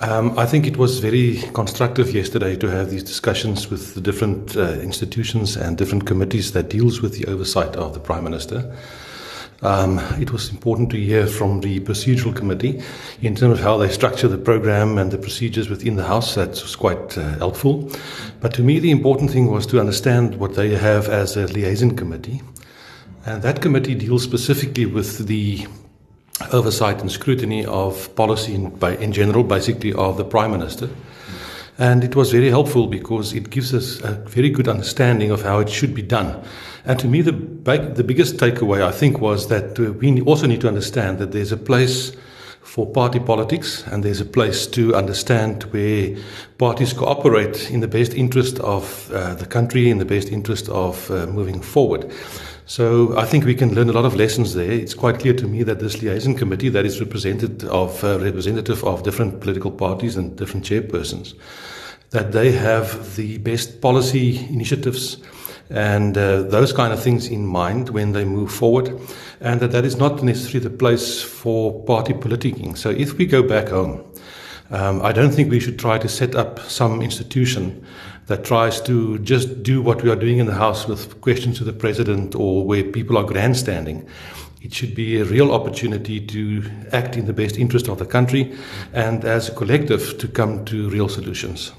Um, I think it was very constructive yesterday to have these discussions with the different uh, institutions and different committees that deals with the oversight of the Prime Minister. Um, it was important to hear from the procedural committee in terms of how they structure the program and the procedures within the House. That was quite uh, helpful. But to me, the important thing was to understand what they have as a liaison committee. And that committee deals specifically with the oversight and scrutiny of policy in, by, in general, basically of the Prime Minister. And it was very helpful because it gives us a very good understanding of how it should be done. And to me, the, the biggest takeaway, I think, was that uh, we also need to understand that there's a place for party politics and there's a place to understand where parties cooperate in the best interest of uh, the country, in the best interest of uh, moving forward. So I think we can learn a lot of lessons there. It's quite clear to me that this liaison committee that is represented of uh, representative of different political parties and different chairpersons, that they have the best policy initiatives and uh, those kind of things in mind when they move forward, and that that is not necessarily the place for party politicking. So if we go back home, um, I don't think we should try to set up some institution that tries to just do what we are doing in the House with questions to the President or where people are grandstanding. It should be a real opportunity to act in the best interest of the country and as a collective to come to real solutions.